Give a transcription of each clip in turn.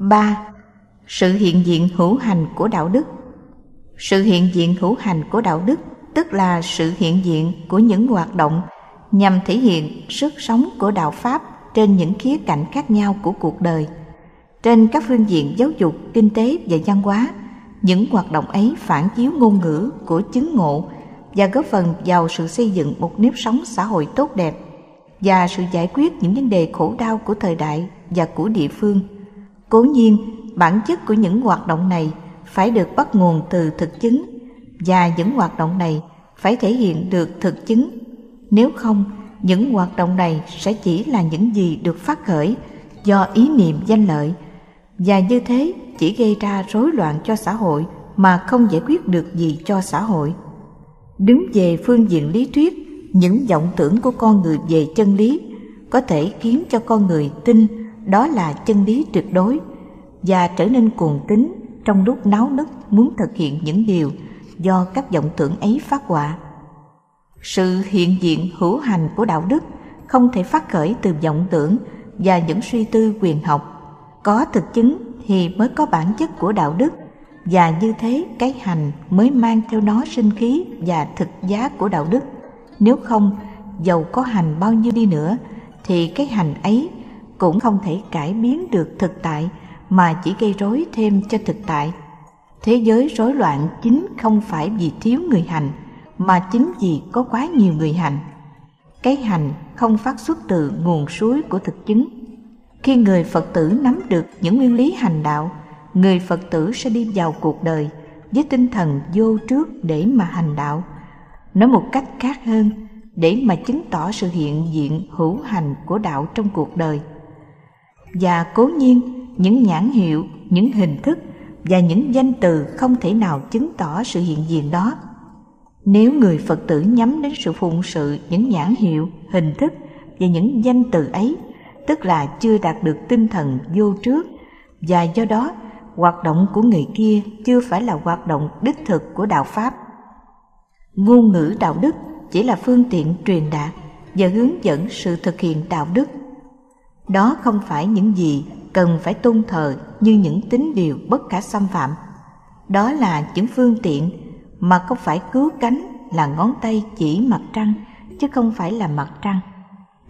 3. Sự hiện diện hữu hành của đạo đức Sự hiện diện hữu hành của đạo đức tức là sự hiện diện của những hoạt động nhằm thể hiện sức sống của đạo Pháp trên những khía cạnh khác nhau của cuộc đời. Trên các phương diện giáo dục, kinh tế và văn hóa, những hoạt động ấy phản chiếu ngôn ngữ của chứng ngộ và góp phần vào sự xây dựng một nếp sống xã hội tốt đẹp và sự giải quyết những vấn đề khổ đau của thời đại và của địa phương. Cố nhiên, bản chất của những hoạt động này phải được bắt nguồn từ thực chứng và những hoạt động này phải thể hiện được thực chứng. Nếu không, những hoạt động này sẽ chỉ là những gì được phát khởi do ý niệm danh lợi và như thế chỉ gây ra rối loạn cho xã hội mà không giải quyết được gì cho xã hội. Đứng về phương diện lý thuyết, những vọng tưởng của con người về chân lý có thể khiến cho con người tin đó là chân lý tuyệt đối và trở nên cuồng tín trong lúc náo nức muốn thực hiện những điều do các vọng tưởng ấy phát họa. Sự hiện diện hữu hành của đạo đức không thể phát khởi từ vọng tưởng và những suy tư quyền học. Có thực chứng thì mới có bản chất của đạo đức và như thế cái hành mới mang theo nó sinh khí và thực giá của đạo đức. Nếu không, dầu có hành bao nhiêu đi nữa thì cái hành ấy cũng không thể cải biến được thực tại mà chỉ gây rối thêm cho thực tại. Thế giới rối loạn chính không phải vì thiếu người hành mà chính vì có quá nhiều người hành. Cái hành không phát xuất từ nguồn suối của thực chứng. Khi người Phật tử nắm được những nguyên lý hành đạo, người Phật tử sẽ đi vào cuộc đời với tinh thần vô trước để mà hành đạo. Nói một cách khác hơn, để mà chứng tỏ sự hiện diện hữu hành của đạo trong cuộc đời. Và cố nhiên, những nhãn hiệu, những hình thức và những danh từ không thể nào chứng tỏ sự hiện diện đó nếu người Phật tử nhắm đến sự phụng sự những nhãn hiệu, hình thức và những danh từ ấy, tức là chưa đạt được tinh thần vô trước và do đó hoạt động của người kia chưa phải là hoạt động đích thực của đạo Pháp. Ngôn ngữ đạo đức chỉ là phương tiện truyền đạt và hướng dẫn sự thực hiện đạo đức. Đó không phải những gì cần phải tôn thờ như những tín điều bất khả xâm phạm. Đó là những phương tiện mà không phải cứu cánh là ngón tay chỉ mặt trăng chứ không phải là mặt trăng.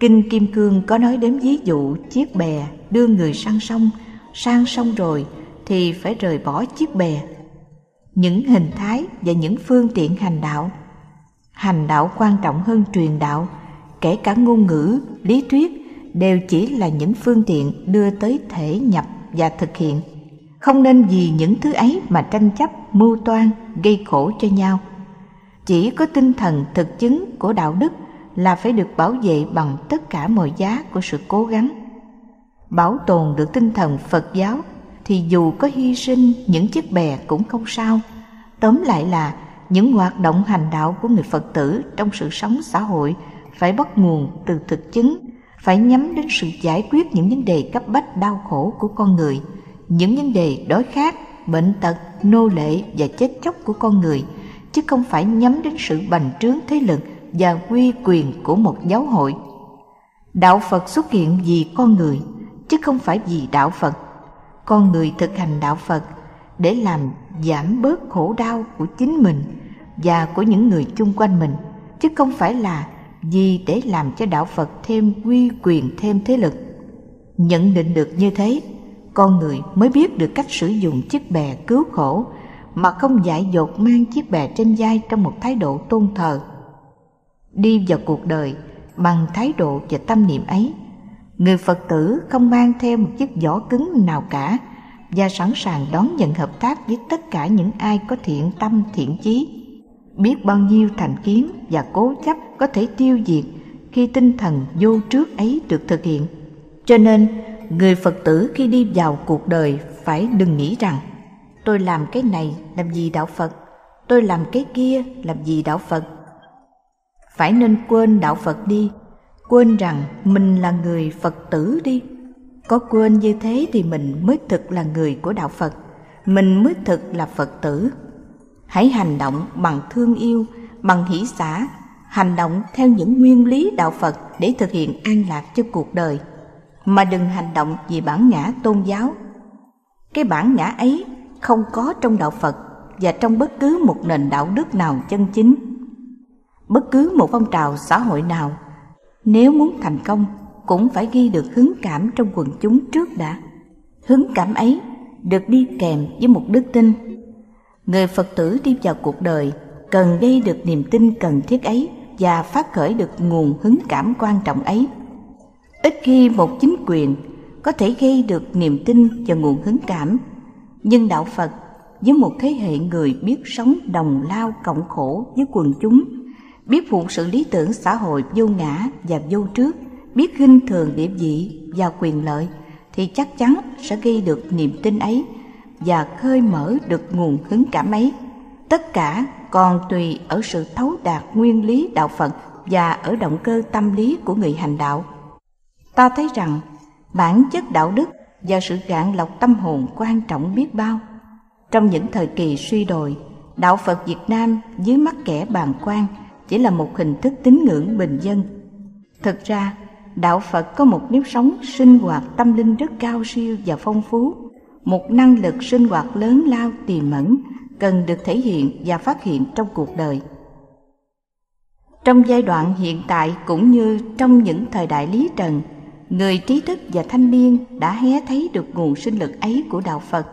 Kinh Kim Cương có nói đến ví dụ chiếc bè đưa người sang sông, sang sông rồi thì phải rời bỏ chiếc bè. Những hình thái và những phương tiện hành đạo. Hành đạo quan trọng hơn truyền đạo, kể cả ngôn ngữ, lý thuyết đều chỉ là những phương tiện đưa tới thể nhập và thực hiện. Không nên vì những thứ ấy mà tranh chấp, mưu toan, gây khổ cho nhau. Chỉ có tinh thần thực chứng của đạo đức là phải được bảo vệ bằng tất cả mọi giá của sự cố gắng. Bảo tồn được tinh thần phật giáo thì dù có hy sinh những chiếc bè cũng không sao. Tóm lại là những hoạt động hành đạo của người phật tử trong sự sống xã hội phải bắt nguồn từ thực chứng phải nhắm đến sự giải quyết những vấn đề cấp bách đau khổ của con người những vấn đề đói khát, bệnh tật, nô lệ và chết chóc của con người, chứ không phải nhắm đến sự bành trướng thế lực và quy quyền của một giáo hội. Đạo Phật xuất hiện vì con người, chứ không phải vì đạo Phật. Con người thực hành đạo Phật để làm giảm bớt khổ đau của chính mình và của những người chung quanh mình, chứ không phải là vì để làm cho đạo Phật thêm uy quyền thêm thế lực. Nhận định được như thế, con người mới biết được cách sử dụng chiếc bè cứu khổ mà không dại dột mang chiếc bè trên vai trong một thái độ tôn thờ. Đi vào cuộc đời bằng thái độ và tâm niệm ấy, người Phật tử không mang theo một chiếc vỏ cứng nào cả và sẵn sàng đón nhận hợp tác với tất cả những ai có thiện tâm thiện chí. Biết bao nhiêu thành kiến và cố chấp có thể tiêu diệt khi tinh thần vô trước ấy được thực hiện. Cho nên, người phật tử khi đi vào cuộc đời phải đừng nghĩ rằng tôi làm cái này làm gì đạo phật? Tôi làm cái kia làm gì đạo phật? Phải nên quên đạo phật đi quên rằng mình là người phật tử đi. Có quên như thế thì mình mới thực là người của đạo phật mình mới thực là phật tử hãy hành động bằng thương yêu, bằng hỷ xã hành động theo những nguyên lý đạo phật để thực hiện an lạc cho cuộc đời. Mà đừng hành động vì bản ngã tôn giáo. cái bản ngã ấy không có trong đạo phật và trong bất cứ một nền đạo đức nào chân chính. Bất cứ một phong trào xã hội nào, nếu muốn thành công, cũng phải ghi được hứng cảm trong quần chúng trước đã. Hứng cảm ấy được đi kèm với một đức tin người phật tử đi vào cuộc đời cần gây được niềm tin cần thiết ấy và phát khởi được nguồn hứng cảm quan trọng ấy. Ít khi một chính quyền có thể gây được niềm tin và nguồn hứng cảm. Nhưng đạo phật với một thế hệ người biết sống đồng lao cộng khổ với quần chúng, biết phụng sự lý tưởng xã hội vô ngã và vô trước, biết khinh thường địa vị và quyền lợi, thì chắc chắn sẽ gây được niềm tin ấy và khơi mở được nguồn hứng cảm ấy tất cả còn tùy ở sự thấu đạt nguyên lý đạo phật và ở động cơ tâm lý của người hành đạo. Ta thấy rằng, bản chất đạo đức và sự gạn lọc tâm hồn quan trọng biết bao. Trong những thời kỳ suy đồi, đạo phật việt nam dưới mắt kẻ bàn quan chỉ là một hình thức tín ngưỡng bình dân. Thực ra, đạo phật có một nếp sống sinh hoạt tâm linh rất cao siêu và phong phú một năng lực sinh hoạt lớn lao tiềm ẩn, cần được thể hiện và phát hiện trong cuộc đời. Trong giai đoạn hiện tại cũng như trong những thời đại lý trần, người trí thức và thanh niên đã hé thấy được nguồn sinh lực ấy của đạo phật.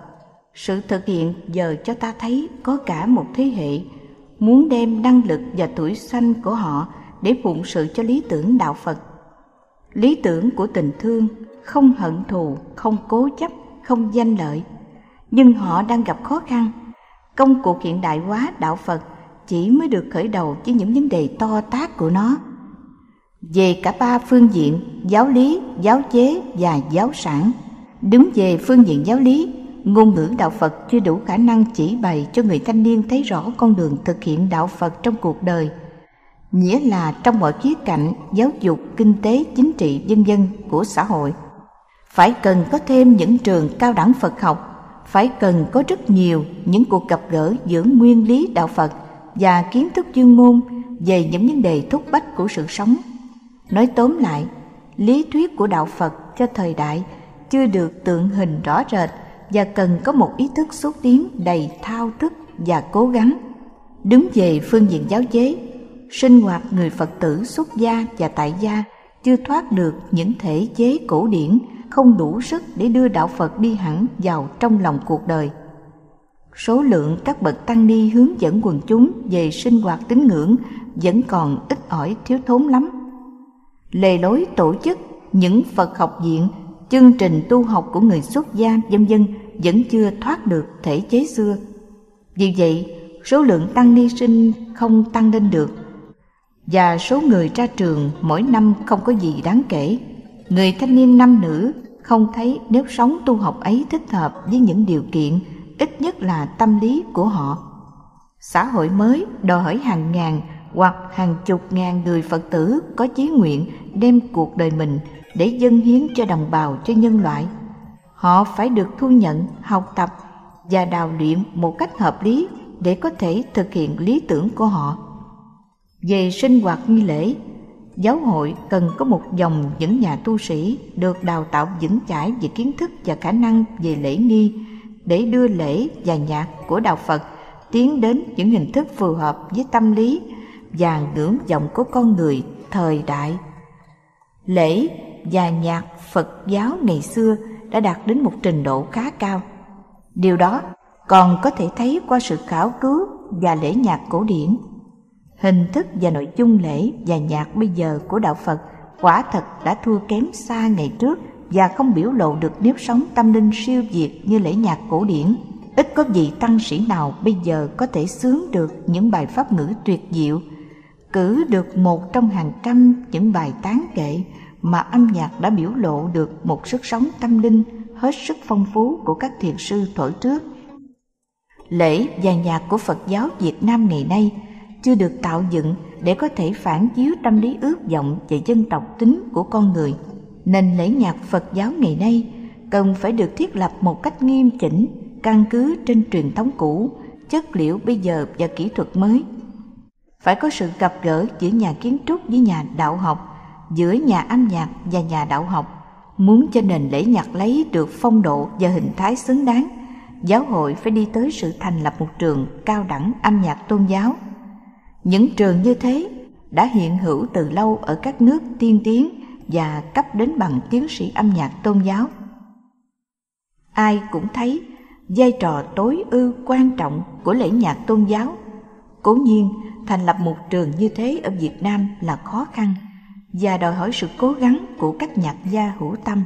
Sự thực hiện giờ cho ta thấy có cả một thế hệ muốn đem năng lực và tuổi xanh của họ để phụng sự cho lý tưởng đạo phật. Lý tưởng của tình thương không hận thù, không cố chấp không danh lợi. Nhưng họ đang gặp khó khăn. Công cuộc hiện đại hóa đạo phật chỉ mới được khởi đầu với những vấn đề to tát của nó. Về cả ba phương diện, giáo lý, giáo chế và giáo sản. Đứng về phương diện giáo lý, ngôn ngữ đạo phật chưa đủ khả năng chỉ bày cho người thanh niên thấy rõ con đường thực hiện đạo phật trong cuộc đời. Nghĩa là trong mọi khía cạnh giáo dục, kinh tế, chính trị, vân dân của xã hội phải cần có thêm những trường cao đẳng phật học. Phải cần có rất nhiều những cuộc gặp gỡ giữa nguyên lý đạo phật và kiến thức chuyên môn về những vấn đề thúc bách của sự sống. Nói tóm lại, lý thuyết của đạo phật cho thời đại chưa được tượng hình rõ rệt và cần có một ý thức xúc tiến đầy thao thức và cố gắng. Đứng về phương diện giáo chế, sinh hoạt người phật tử xuất gia và tại gia chưa thoát được những thể chế cổ điển không đủ sức để đưa đạo phật đi hẳn vào trong lòng cuộc đời. Số lượng các bậc tăng ni hướng dẫn quần chúng về sinh hoạt tín ngưỡng vẫn còn ít ỏi thiếu thốn lắm. Lề lối tổ chức những phật học viện, chương trình tu học của người xuất gia dân dân vẫn chưa thoát được thể chế xưa. Vì vậy, số lượng tăng ni sinh không tăng lên được và số người ra trường mỗi năm không có gì đáng kể người thanh niên nam nữ không thấy nếu sống tu học ấy thích hợp với những điều kiện, ít nhất là tâm lý của họ. Xã hội mới đòi hỏi hàng ngàn hoặc hàng chục ngàn người phật tử có chí nguyện đem cuộc đời mình để dâng hiến cho đồng bào, cho nhân loại. Họ phải được thu nhận, học tập và đào luyện một cách hợp lý để có thể thực hiện lý tưởng của họ. Về sinh hoạt nghi lễ giáo hội cần có một dòng những nhà tu sĩ được đào tạo vững chãi về kiến thức và khả năng về lễ nghi để đưa lễ và nhạc của đạo phật tiến đến những hình thức phù hợp với tâm lý và ngưỡng vọng của con người thời đại. Lễ và nhạc phật giáo ngày xưa đã đạt đến một trình độ khá cao. Điều đó còn có thể thấy qua sự khảo cứu và lễ nhạc cổ điển hình thức và nội dung lễ và nhạc bây giờ của đạo phật quả thật đã thua kém xa ngày trước và không biểu lộ được nếp sống tâm linh siêu việt như lễ nhạc cổ điển ít có vị tăng sĩ nào bây giờ có thể sướng được những bài pháp ngữ tuyệt diệu, cử được một trong hàng trăm những bài tán kệ mà âm nhạc đã biểu lộ được một sức sống tâm linh hết sức phong phú của các thiền sư thổi trước. Lễ và nhạc của Phật giáo Việt Nam ngày nay chưa được tạo dựng để có thể phản chiếu tâm lý ước vọng về dân tộc tính của con người, nên lễ nhạc Phật giáo ngày nay cần phải được thiết lập một cách nghiêm chỉnh, căn cứ trên truyền thống cũ, chất liệu bây giờ và kỹ thuật mới. Phải có sự gặp gỡ giữa nhà kiến trúc với nhà đạo học giữa nhà âm nhạc và nhà đạo học Muốn cho nền lễ nhạc lấy được phong độ và hình thái xứng đáng, giáo hội phải đi tới sự thành lập một trường cao đẳng âm nhạc tôn giáo. Những trường như thế đã hiện hữu từ lâu ở các nước tiên tiến và cấp đến bằng tiến sĩ âm nhạc tôn giáo. Ai cũng thấy vai trò tối ưu quan trọng của lễ nhạc tôn giáo. Cố nhiên, thành lập một trường như thế ở Việt Nam là khó khăn và đòi hỏi sự cố gắng của các nhạc gia hữu tâm.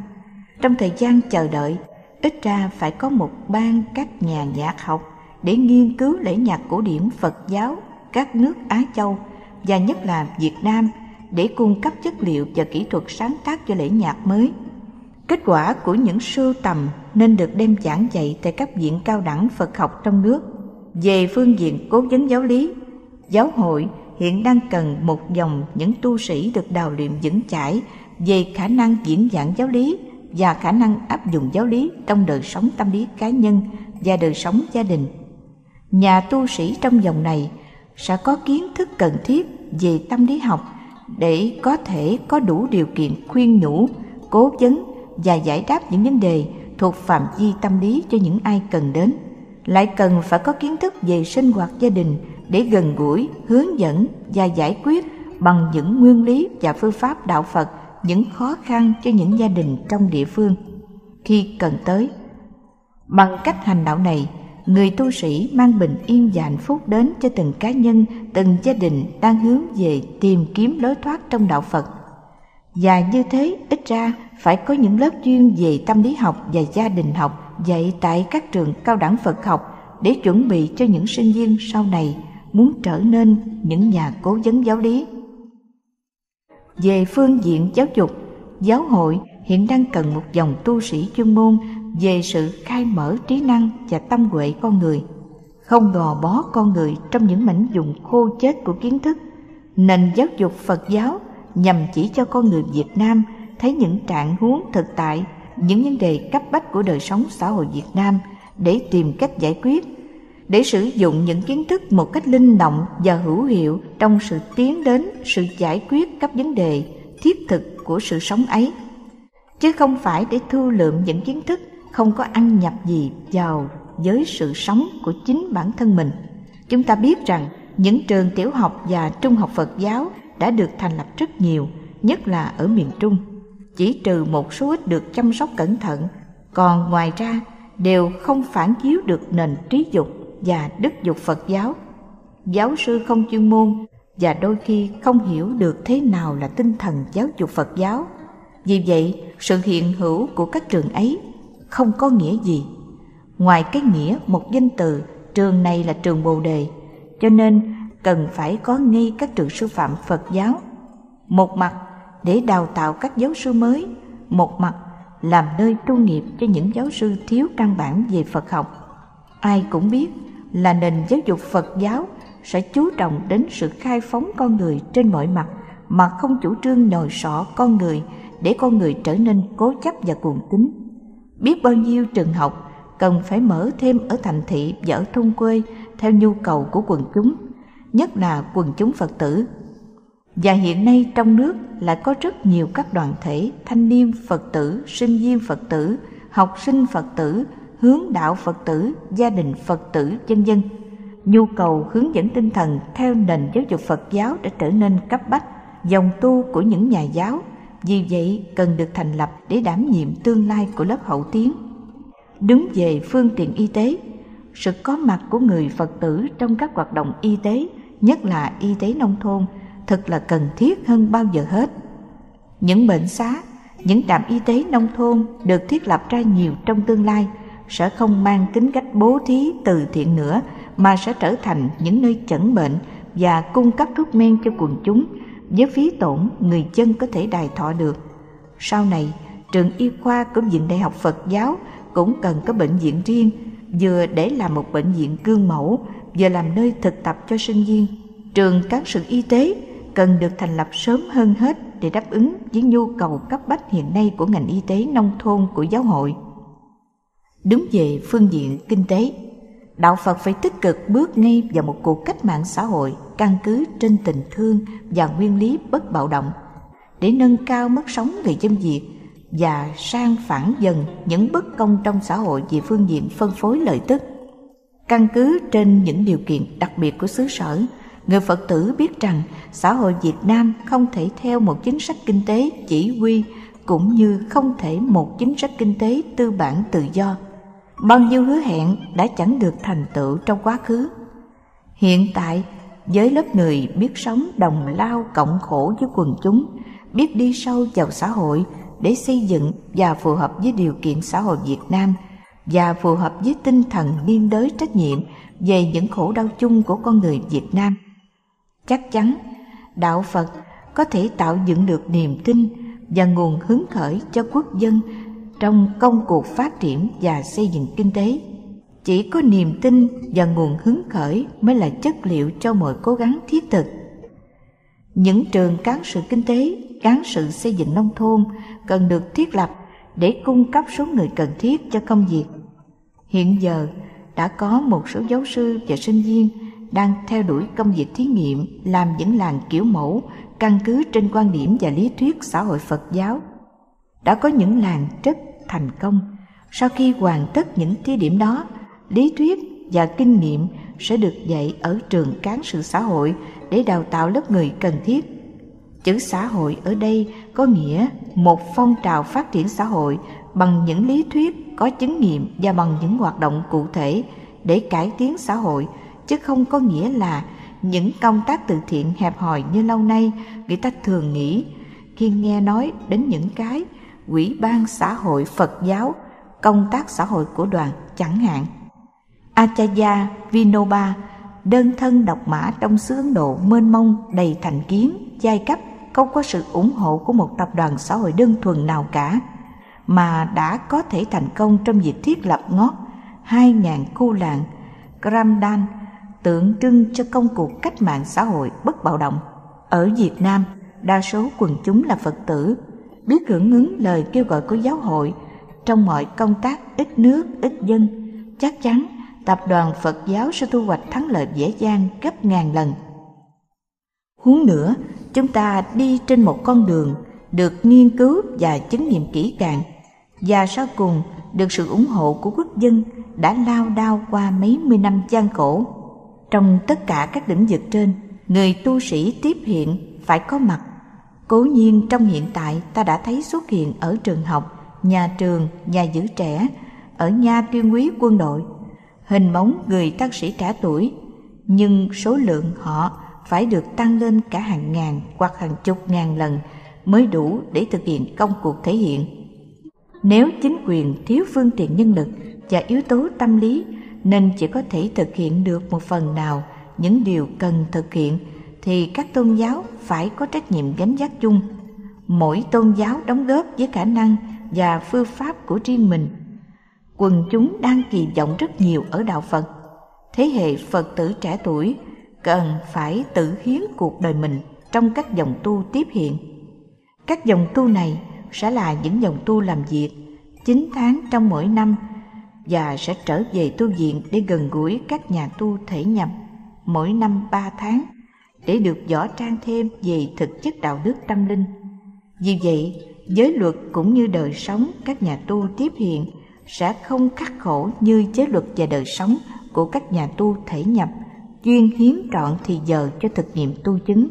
Trong thời gian chờ đợi, ít ra phải có một ban các nhà nhạc học để nghiên cứu lễ nhạc cổ điển Phật giáo các nước Á Châu và nhất là Việt Nam để cung cấp chất liệu và kỹ thuật sáng tác cho lễ nhạc mới. Kết quả của những sưu tầm nên được đem giảng dạy tại các viện cao đẳng Phật học trong nước. Về phương diện cố vấn giáo lý, giáo hội hiện đang cần một dòng những tu sĩ được đào luyện vững chãi về khả năng diễn giảng giáo lý và khả năng áp dụng giáo lý trong đời sống tâm lý cá nhân và đời sống gia đình. Nhà tu sĩ trong dòng này sẽ có kiến thức cần thiết về tâm lý học để có thể có đủ điều kiện khuyên nhủ, cố vấn và giải đáp những vấn đề thuộc phạm vi tâm lý cho những ai cần đến. Lại cần phải có kiến thức về sinh hoạt gia đình để gần gũi, hướng dẫn và giải quyết bằng những nguyên lý và phương pháp đạo Phật những khó khăn cho những gia đình trong địa phương khi cần tới. Bằng cách hành đạo này, người tu sĩ mang bình yên và hạnh phúc đến cho từng cá nhân, từng gia đình đang hướng về tìm kiếm lối thoát trong đạo Phật. Và như thế, ít ra phải có những lớp chuyên về tâm lý học và gia đình học dạy tại các trường cao đẳng Phật học để chuẩn bị cho những sinh viên sau này muốn trở nên những nhà cố vấn giáo lý. Về phương diện giáo dục, giáo hội hiện đang cần một dòng tu sĩ chuyên môn về sự khai mở trí năng và tâm huệ con người, không gò bó con người trong những mảnh dùng khô chết của kiến thức. Nền giáo dục Phật giáo nhằm chỉ cho con người Việt Nam thấy những trạng huống thực tại, những vấn đề cấp bách của đời sống xã hội Việt Nam để tìm cách giải quyết, để sử dụng những kiến thức một cách linh động và hữu hiệu trong sự tiến đến sự giải quyết các vấn đề thiết thực của sự sống ấy chứ không phải để thu lượm những kiến thức không có ăn nhập gì vào với sự sống của chính bản thân mình. Chúng ta biết rằng những trường tiểu học và trung học Phật giáo đã được thành lập rất nhiều, nhất là ở miền Trung. Chỉ trừ một số ít được chăm sóc cẩn thận, còn ngoài ra đều không phản chiếu được nền trí dục và đức dục Phật giáo. Giáo sư không chuyên môn và đôi khi không hiểu được thế nào là tinh thần giáo dục Phật giáo. Vì vậy, sự hiện hữu của các trường ấy không có nghĩa gì. Ngoài cái nghĩa một danh từ, trường này là trường bồ đề, cho nên cần phải có ngay các trường sư phạm phật giáo. Một mặt, để đào tạo các giáo sư mới. Một mặt, làm nơi tu nghiệp cho những giáo sư thiếu căn bản về phật học. Ai cũng biết là nền giáo dục phật giáo sẽ chú trọng đến sự khai phóng con người trên mọi mặt mà không chủ trương nhồi sọ con người để con người trở nên cố chấp và cuồng tín biết bao nhiêu trường học cần phải mở thêm ở thành thị và ở thôn quê theo nhu cầu của quần chúng, nhất là quần chúng Phật tử. Và hiện nay trong nước lại có rất nhiều các đoàn thể thanh niên Phật tử, sinh viên Phật tử, học sinh Phật tử, hướng đạo Phật tử, gia đình Phật tử, dân dân. Nhu cầu hướng dẫn tinh thần theo nền giáo dục Phật giáo đã trở nên cấp bách, dòng tu của những nhà giáo vì vậy cần được thành lập để đảm nhiệm tương lai của lớp hậu tiến. Đứng về phương tiện y tế, sự có mặt của người Phật tử trong các hoạt động y tế, nhất là y tế nông thôn, thật là cần thiết hơn bao giờ hết. Những bệnh xá, những trạm y tế nông thôn được thiết lập ra nhiều trong tương lai sẽ không mang tính cách bố thí từ thiện nữa mà sẽ trở thành những nơi chẩn bệnh và cung cấp thuốc men cho quần chúng với phí tổn người dân có thể đài thọ được. Sau này, trường y khoa của Viện Đại học Phật giáo cũng cần có bệnh viện riêng, vừa để làm một bệnh viện gương mẫu, vừa làm nơi thực tập cho sinh viên. Trường các sự y tế cần được thành lập sớm hơn hết để đáp ứng với nhu cầu cấp bách hiện nay của ngành y tế nông thôn của giáo hội. Đứng về phương diện kinh tế, đạo Phật phải tích cực bước ngay vào một cuộc cách mạng xã hội căn cứ trên tình thương và nguyên lý bất bạo động để nâng cao mức sống người dân Việt và sang phản dần những bất công trong xã hội về phương diện phân phối lợi tức. Căn cứ trên những điều kiện đặc biệt của xứ sở, người Phật tử biết rằng xã hội Việt Nam không thể theo một chính sách kinh tế chỉ huy cũng như không thể một chính sách kinh tế tư bản tự do. Bao nhiêu hứa hẹn đã chẳng được thành tựu trong quá khứ. Hiện tại, với lớp người biết sống đồng lao cộng khổ với quần chúng, biết đi sâu vào xã hội để xây dựng và phù hợp với điều kiện xã hội Việt Nam và phù hợp với tinh thần liên đới trách nhiệm về những khổ đau chung của con người Việt Nam. Chắc chắn, đạo Phật có thể tạo dựng được niềm tin và nguồn hứng khởi cho quốc dân trong công cuộc phát triển và xây dựng kinh tế. Chỉ có niềm tin và nguồn hứng khởi mới là chất liệu cho mọi cố gắng thiết thực. Những trường cán sự kinh tế, cán sự xây dựng nông thôn cần được thiết lập để cung cấp số người cần thiết cho công việc. Hiện giờ đã có một số giáo sư và sinh viên đang theo đuổi công việc thí nghiệm làm những làng kiểu mẫu căn cứ trên quan điểm và lý thuyết xã hội Phật giáo. Đã có những làng rất thành công. Sau khi hoàn tất những thí điểm đó, lý thuyết và kinh nghiệm sẽ được dạy ở trường cán sự xã hội để đào tạo lớp người cần thiết. Chữ xã hội ở đây có nghĩa một phong trào phát triển xã hội bằng những lý thuyết có chứng nghiệm và bằng những hoạt động cụ thể để cải tiến xã hội chứ không có nghĩa là những công tác từ thiện hẹp hòi như lâu nay người ta thường nghĩ khi nghe nói đến những cái quỹ ban xã hội Phật giáo, công tác xã hội của đoàn chẳng hạn. Acharya Vinoba, đơn thân độc mã trong xứ Ấn Độ mênh mông đầy thành kiến, giai cấp, không có sự ủng hộ của một tập đoàn xã hội đơn thuần nào cả, mà đã có thể thành công trong việc thiết lập ngót 2.000 khu làng Gramdan tượng trưng cho công cuộc cách mạng xã hội bất bạo động. Ở Việt Nam, đa số quần chúng là Phật tử, biết hưởng ứng lời kêu gọi của giáo hội trong mọi công tác ít nước, ít dân, chắc chắn tập đoàn Phật giáo sẽ thu hoạch thắng lợi dễ dàng gấp ngàn lần. Huống nữa, chúng ta đi trên một con đường được nghiên cứu và chứng nghiệm kỹ càng và sau cùng được sự ủng hộ của quốc dân đã lao đao qua mấy mươi năm gian khổ trong tất cả các lĩnh vực trên, người tu sĩ tiếp hiện phải có mặt. Cố nhiên trong hiện tại ta đã thấy xuất hiện ở trường học, nhà trường, nhà giữ trẻ, ở nha tuyên quý quân đội, hình bóng người tác sĩ trẻ tuổi, nhưng số lượng họ phải được tăng lên cả hàng ngàn hoặc hàng chục ngàn lần mới đủ để thực hiện công cuộc thể hiện. Nếu chính quyền thiếu phương tiện nhân lực và yếu tố tâm lý nên chỉ có thể thực hiện được một phần nào những điều cần thực hiện thì các tôn giáo phải có trách nhiệm gánh vác chung. Mỗi tôn giáo đóng góp với khả năng và phương pháp của riêng mình. Quần chúng đang kỳ vọng rất nhiều ở đạo phật. Thế hệ phật tử trẻ tuổi cần phải tự hiến cuộc đời mình trong các dòng tu tiếp hiện. Các dòng tu này sẽ là những dòng tu làm việc 9 tháng trong mỗi năm và sẽ trở về tu viện để gần gũi các nhà tu thể nhập mỗi năm ba tháng để được võ trang thêm về thực chất đạo đức tâm linh. Vì vậy, giới luật cũng như đời sống các nhà tu tiếp hiện sẽ không khắc khổ như giới luật và đời sống của các nhà tu thể nhập chuyên hiến trọn thì giờ cho thực nghiệm tu chứng.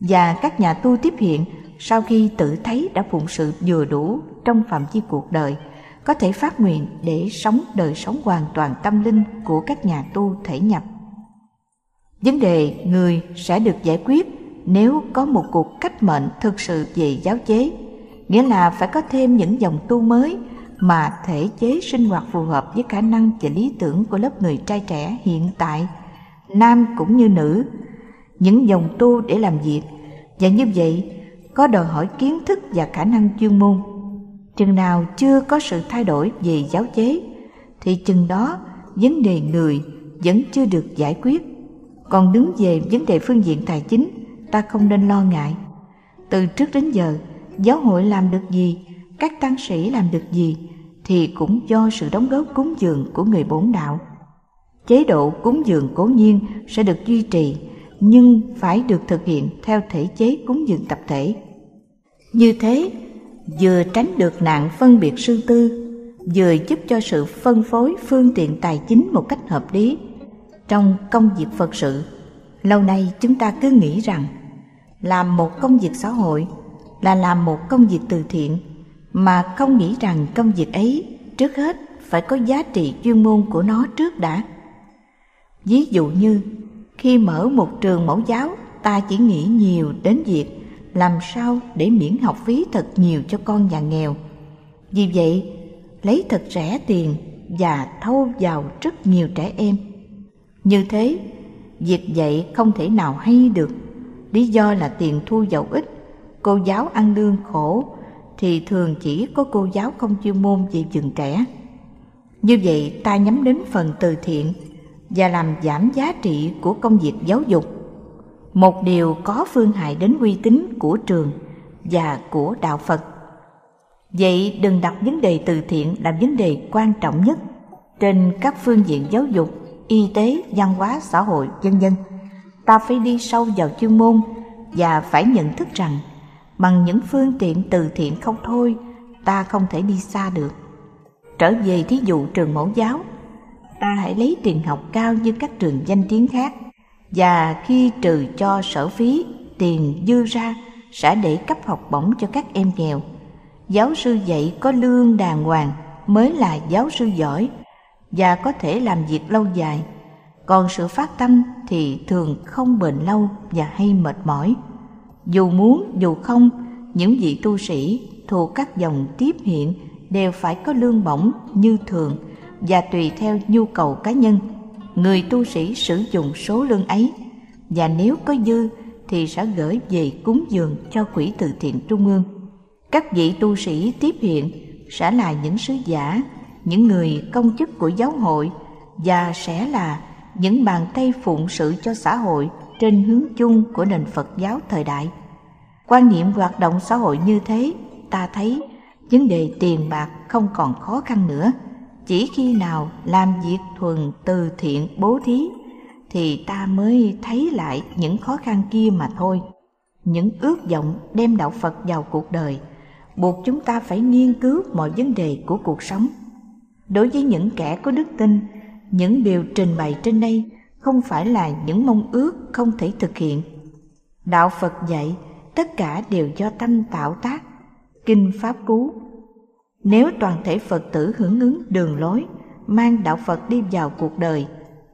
Và các nhà tu tiếp hiện sau khi tự thấy đã phụng sự vừa đủ trong phạm vi cuộc đời có thể phát nguyện để sống đời sống hoàn toàn tâm linh của các nhà tu thể nhập. Vấn đề người sẽ được giải quyết nếu có một cuộc cách mệnh thực sự về giáo chế, nghĩa là phải có thêm những dòng tu mới mà thể chế sinh hoạt phù hợp với khả năng và lý tưởng của lớp người trai trẻ hiện tại, nam cũng như nữ, những dòng tu để làm việc, và như vậy có đòi hỏi kiến thức và khả năng chuyên môn. Chừng nào chưa có sự thay đổi về giáo chế thì chừng đó vấn đề người vẫn chưa được giải quyết còn đứng về vấn đề phương diện tài chính, ta không nên lo ngại. Từ trước đến giờ, giáo hội làm được gì, các tăng sĩ làm được gì, thì cũng do sự đóng góp cúng dường của người bổn đạo. Chế độ cúng dường cố nhiên sẽ được duy trì, nhưng phải được thực hiện theo thể chế cúng dường tập thể. Như thế, vừa tránh được nạn phân biệt sư tư, vừa giúp cho sự phân phối phương tiện tài chính một cách hợp lý trong công việc phật sự. Lâu nay chúng ta cứ nghĩ rằng làm một công việc xã hội là làm một công việc từ thiện, mà không nghĩ rằng công việc ấy trước hết phải có giá trị chuyên môn của nó trước đã. Ví dụ như, khi mở một trường mẫu giáo, ta chỉ nghĩ nhiều đến việc làm sao để miễn học phí thật nhiều cho con nhà nghèo. Vì vậy, lấy thật rẻ tiền và thâu vào rất nhiều trẻ em như thế, việc dạy không thể nào hay được. Lý do là tiền thu giàu ít, cô giáo ăn lương khổ, thì thường chỉ có cô giáo không chuyên môn về dừng trẻ. Như vậy, ta nhắm đến phần từ thiện và làm giảm giá trị của công việc giáo dục. Một điều có phương hại đến uy tín của trường và của đạo phật. Vậy đừng đặt vấn đề từ thiện là vấn đề quan trọng nhất trên các phương diện giáo dục y tế, văn hóa, xã hội vân vân ta phải đi sâu vào chuyên môn và phải nhận thức rằng bằng những phương tiện từ thiện không thôi, ta không thể đi xa được. Trở về thí dụ trường mẫu giáo, ta hãy lấy tiền học cao như các trường danh tiếng khác. Và khi trừ cho sở phí, tiền dư ra sẽ để cấp học bổng cho các em nghèo. Giáo sư dạy có lương đàng hoàng mới là giáo sư giỏi và có thể làm việc lâu dài. Còn sự phát tâm thì thường không bền lâu và hay mệt mỏi. Dù muốn, dù không, những vị tu sĩ thuộc các dòng tiếp hiện đều phải có lương bổng như thường và tùy theo nhu cầu cá nhân. Người tu sĩ sử dụng số lương ấy và nếu có dư thì sẽ gửi về cúng dường cho quỹ từ thiện trung ương. Các vị tu sĩ tiếp hiện sẽ là những sứ giả những người công chức của giáo hội và sẽ là những bàn tay phụng sự cho xã hội trên hướng chung của nền Phật giáo thời đại. Quan niệm hoạt động xã hội như thế, ta thấy vấn đề tiền bạc không còn khó khăn nữa. Chỉ khi nào làm việc thuần từ thiện bố thí thì ta mới thấy lại những khó khăn kia mà thôi. Những ước vọng đem đạo Phật vào cuộc đời buộc chúng ta phải nghiên cứu mọi vấn đề của cuộc sống. Đối với những kẻ có đức tin, những điều trình bày trên đây không phải là những mong ước không thể thực hiện. Đạo Phật dạy tất cả đều do tâm tạo tác, kinh pháp cú. Nếu toàn thể Phật tử hưởng ứng đường lối, mang đạo Phật đi vào cuộc đời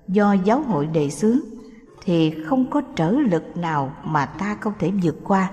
do giáo hội đề xướng, thì không có trở lực nào mà ta không thể vượt qua.